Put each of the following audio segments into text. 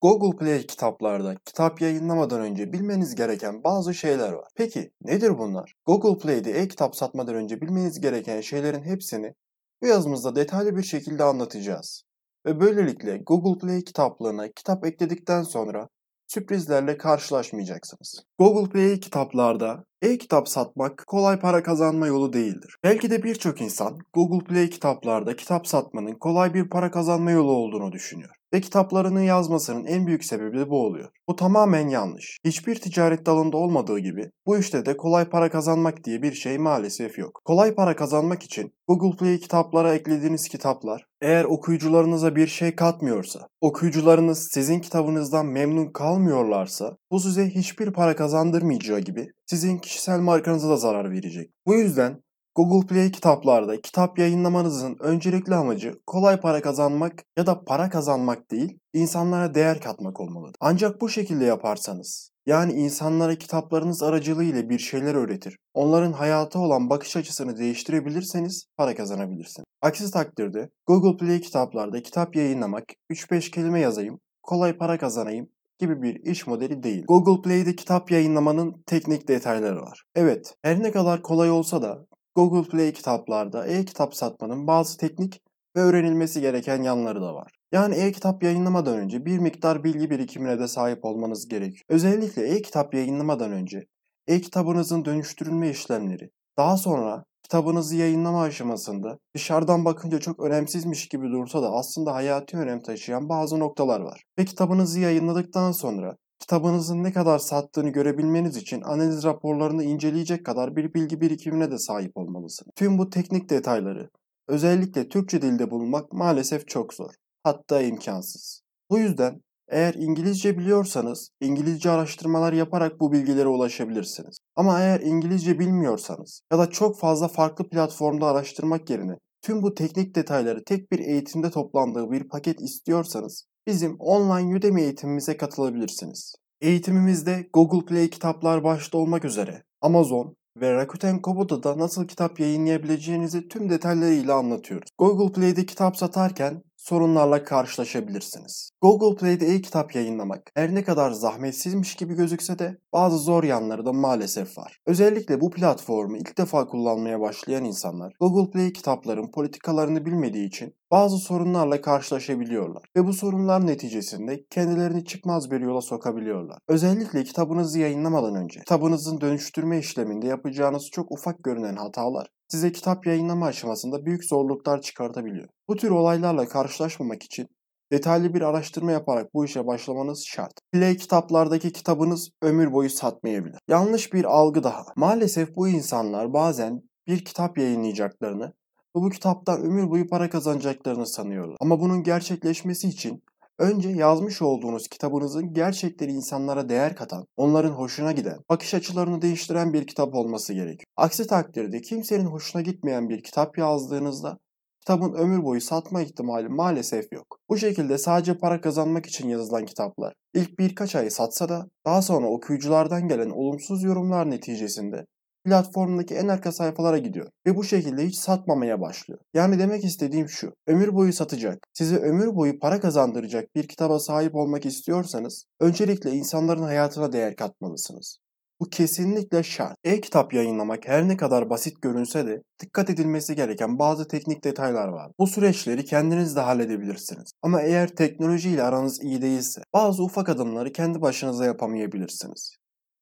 Google Play kitaplarda kitap yayınlamadan önce bilmeniz gereken bazı şeyler var. Peki nedir bunlar? Google Play'de e-kitap satmadan önce bilmeniz gereken şeylerin hepsini bu yazımızda detaylı bir şekilde anlatacağız. Ve böylelikle Google Play kitaplığına kitap ekledikten sonra sürprizlerle karşılaşmayacaksınız. Google Play kitaplarda e-kitap satmak kolay para kazanma yolu değildir. Belki de birçok insan Google Play kitaplarda kitap satmanın kolay bir para kazanma yolu olduğunu düşünüyor. Ve kitaplarını yazmasının en büyük sebebi de bu oluyor. Bu tamamen yanlış. Hiçbir ticaret dalında olmadığı gibi bu işte de kolay para kazanmak diye bir şey maalesef yok. Kolay para kazanmak için Google Play kitaplara eklediğiniz kitaplar eğer okuyucularınıza bir şey katmıyorsa, okuyucularınız sizin kitabınızdan memnun kalmıyorlarsa bu size hiçbir para kazandırmayacağı gibi sizin kişisel markanıza da zarar verecek. Bu yüzden Google Play kitaplarda kitap yayınlamanızın öncelikli amacı kolay para kazanmak ya da para kazanmak değil, insanlara değer katmak olmalıdır. Ancak bu şekilde yaparsanız, yani insanlara kitaplarınız aracılığıyla bir şeyler öğretir, onların hayata olan bakış açısını değiştirebilirseniz para kazanabilirsiniz. Aksi takdirde Google Play kitaplarda kitap yayınlamak, 3-5 kelime yazayım, kolay para kazanayım gibi bir iş modeli değil. Google Play'de kitap yayınlamanın teknik detayları var. Evet, her ne kadar kolay olsa da Google Play kitaplarda e-kitap satmanın bazı teknik ve öğrenilmesi gereken yanları da var. Yani e-kitap yayınlamadan önce bir miktar bilgi birikimine de sahip olmanız gerekiyor. Özellikle e-kitap yayınlamadan önce e-kitabınızın dönüştürülme işlemleri, daha sonra kitabınızı yayınlama aşamasında dışarıdan bakınca çok önemsizmiş gibi dursa da aslında hayati önem taşıyan bazı noktalar var. Ve kitabınızı yayınladıktan sonra kitabınızın ne kadar sattığını görebilmeniz için analiz raporlarını inceleyecek kadar bir bilgi birikimine de sahip olmalısınız. Tüm bu teknik detayları özellikle Türkçe dilde bulmak maalesef çok zor. Hatta imkansız. Bu yüzden eğer İngilizce biliyorsanız İngilizce araştırmalar yaparak bu bilgilere ulaşabilirsiniz. Ama eğer İngilizce bilmiyorsanız ya da çok fazla farklı platformda araştırmak yerine tüm bu teknik detayları tek bir eğitimde toplandığı bir paket istiyorsanız bizim online Udemy eğitimimize katılabilirsiniz. Eğitimimizde Google Play kitaplar başta olmak üzere Amazon ve Rakuten Kobo'da nasıl kitap yayınlayabileceğinizi tüm detaylarıyla anlatıyoruz. Google Play'de kitap satarken sorunlarla karşılaşabilirsiniz. Google Play'de e-kitap yayınlamak her ne kadar zahmetsizmiş gibi gözükse de bazı zor yanları da maalesef var. Özellikle bu platformu ilk defa kullanmaya başlayan insanlar Google Play kitapların politikalarını bilmediği için bazı sorunlarla karşılaşabiliyorlar ve bu sorunlar neticesinde kendilerini çıkmaz bir yola sokabiliyorlar. Özellikle kitabınızı yayınlamadan önce kitabınızın dönüştürme işleminde yapacağınız çok ufak görünen hatalar size kitap yayınlama aşamasında büyük zorluklar çıkartabiliyor. Bu tür olaylarla karşılaşmamak için detaylı bir araştırma yaparak bu işe başlamanız şart. Play kitaplardaki kitabınız ömür boyu satmayabilir. Yanlış bir algı daha. Maalesef bu insanlar bazen bir kitap yayınlayacaklarını ve bu kitaptan ömür boyu para kazanacaklarını sanıyorlar. Ama bunun gerçekleşmesi için Önce yazmış olduğunuz kitabınızın gerçekleri insanlara değer katan, onların hoşuna giden, bakış açılarını değiştiren bir kitap olması gerekiyor. Aksi takdirde kimsenin hoşuna gitmeyen bir kitap yazdığınızda kitabın ömür boyu satma ihtimali maalesef yok. Bu şekilde sadece para kazanmak için yazılan kitaplar ilk birkaç ay satsa da daha sonra okuyuculardan gelen olumsuz yorumlar neticesinde platformdaki en arka sayfalara gidiyor ve bu şekilde hiç satmamaya başlıyor. Yani demek istediğim şu, ömür boyu satacak, size ömür boyu para kazandıracak bir kitaba sahip olmak istiyorsanız öncelikle insanların hayatına değer katmalısınız. Bu kesinlikle şart. E-kitap yayınlamak her ne kadar basit görünse de dikkat edilmesi gereken bazı teknik detaylar var. Bu süreçleri kendiniz de halledebilirsiniz. Ama eğer teknolojiyle aranız iyi değilse bazı ufak adımları kendi başınıza yapamayabilirsiniz.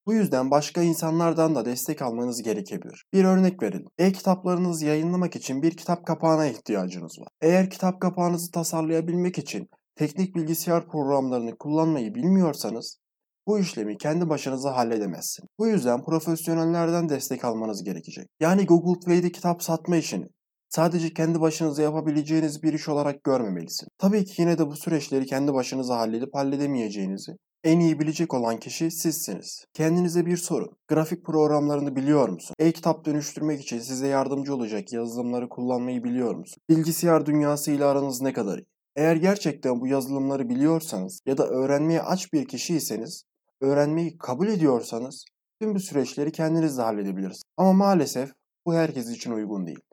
Bu yüzden başka insanlardan da destek almanız gerekebilir. Bir örnek verelim. E-kitaplarınızı yayınlamak için bir kitap kapağına ihtiyacınız var. Eğer kitap kapağınızı tasarlayabilmek için teknik bilgisayar programlarını kullanmayı bilmiyorsanız bu işlemi kendi başınıza halledemezsiniz. Bu yüzden profesyonellerden destek almanız gerekecek. Yani Google Play'de kitap satma işini sadece kendi başınıza yapabileceğiniz bir iş olarak görmemelisiniz. Tabii ki yine de bu süreçleri kendi başınıza halledip halledemeyeceğinizi en iyi bilecek olan kişi sizsiniz. Kendinize bir sorun. Grafik programlarını biliyor musun? E-kitap dönüştürmek için size yardımcı olacak yazılımları kullanmayı biliyor musun? Bilgisayar dünyası ile aranız ne kadar iyi? Eğer gerçekten bu yazılımları biliyorsanız ya da öğrenmeye aç bir kişiyseniz, öğrenmeyi kabul ediyorsanız tüm bu süreçleri kendiniz de halledebilirsiniz. Ama maalesef bu herkes için uygun değil.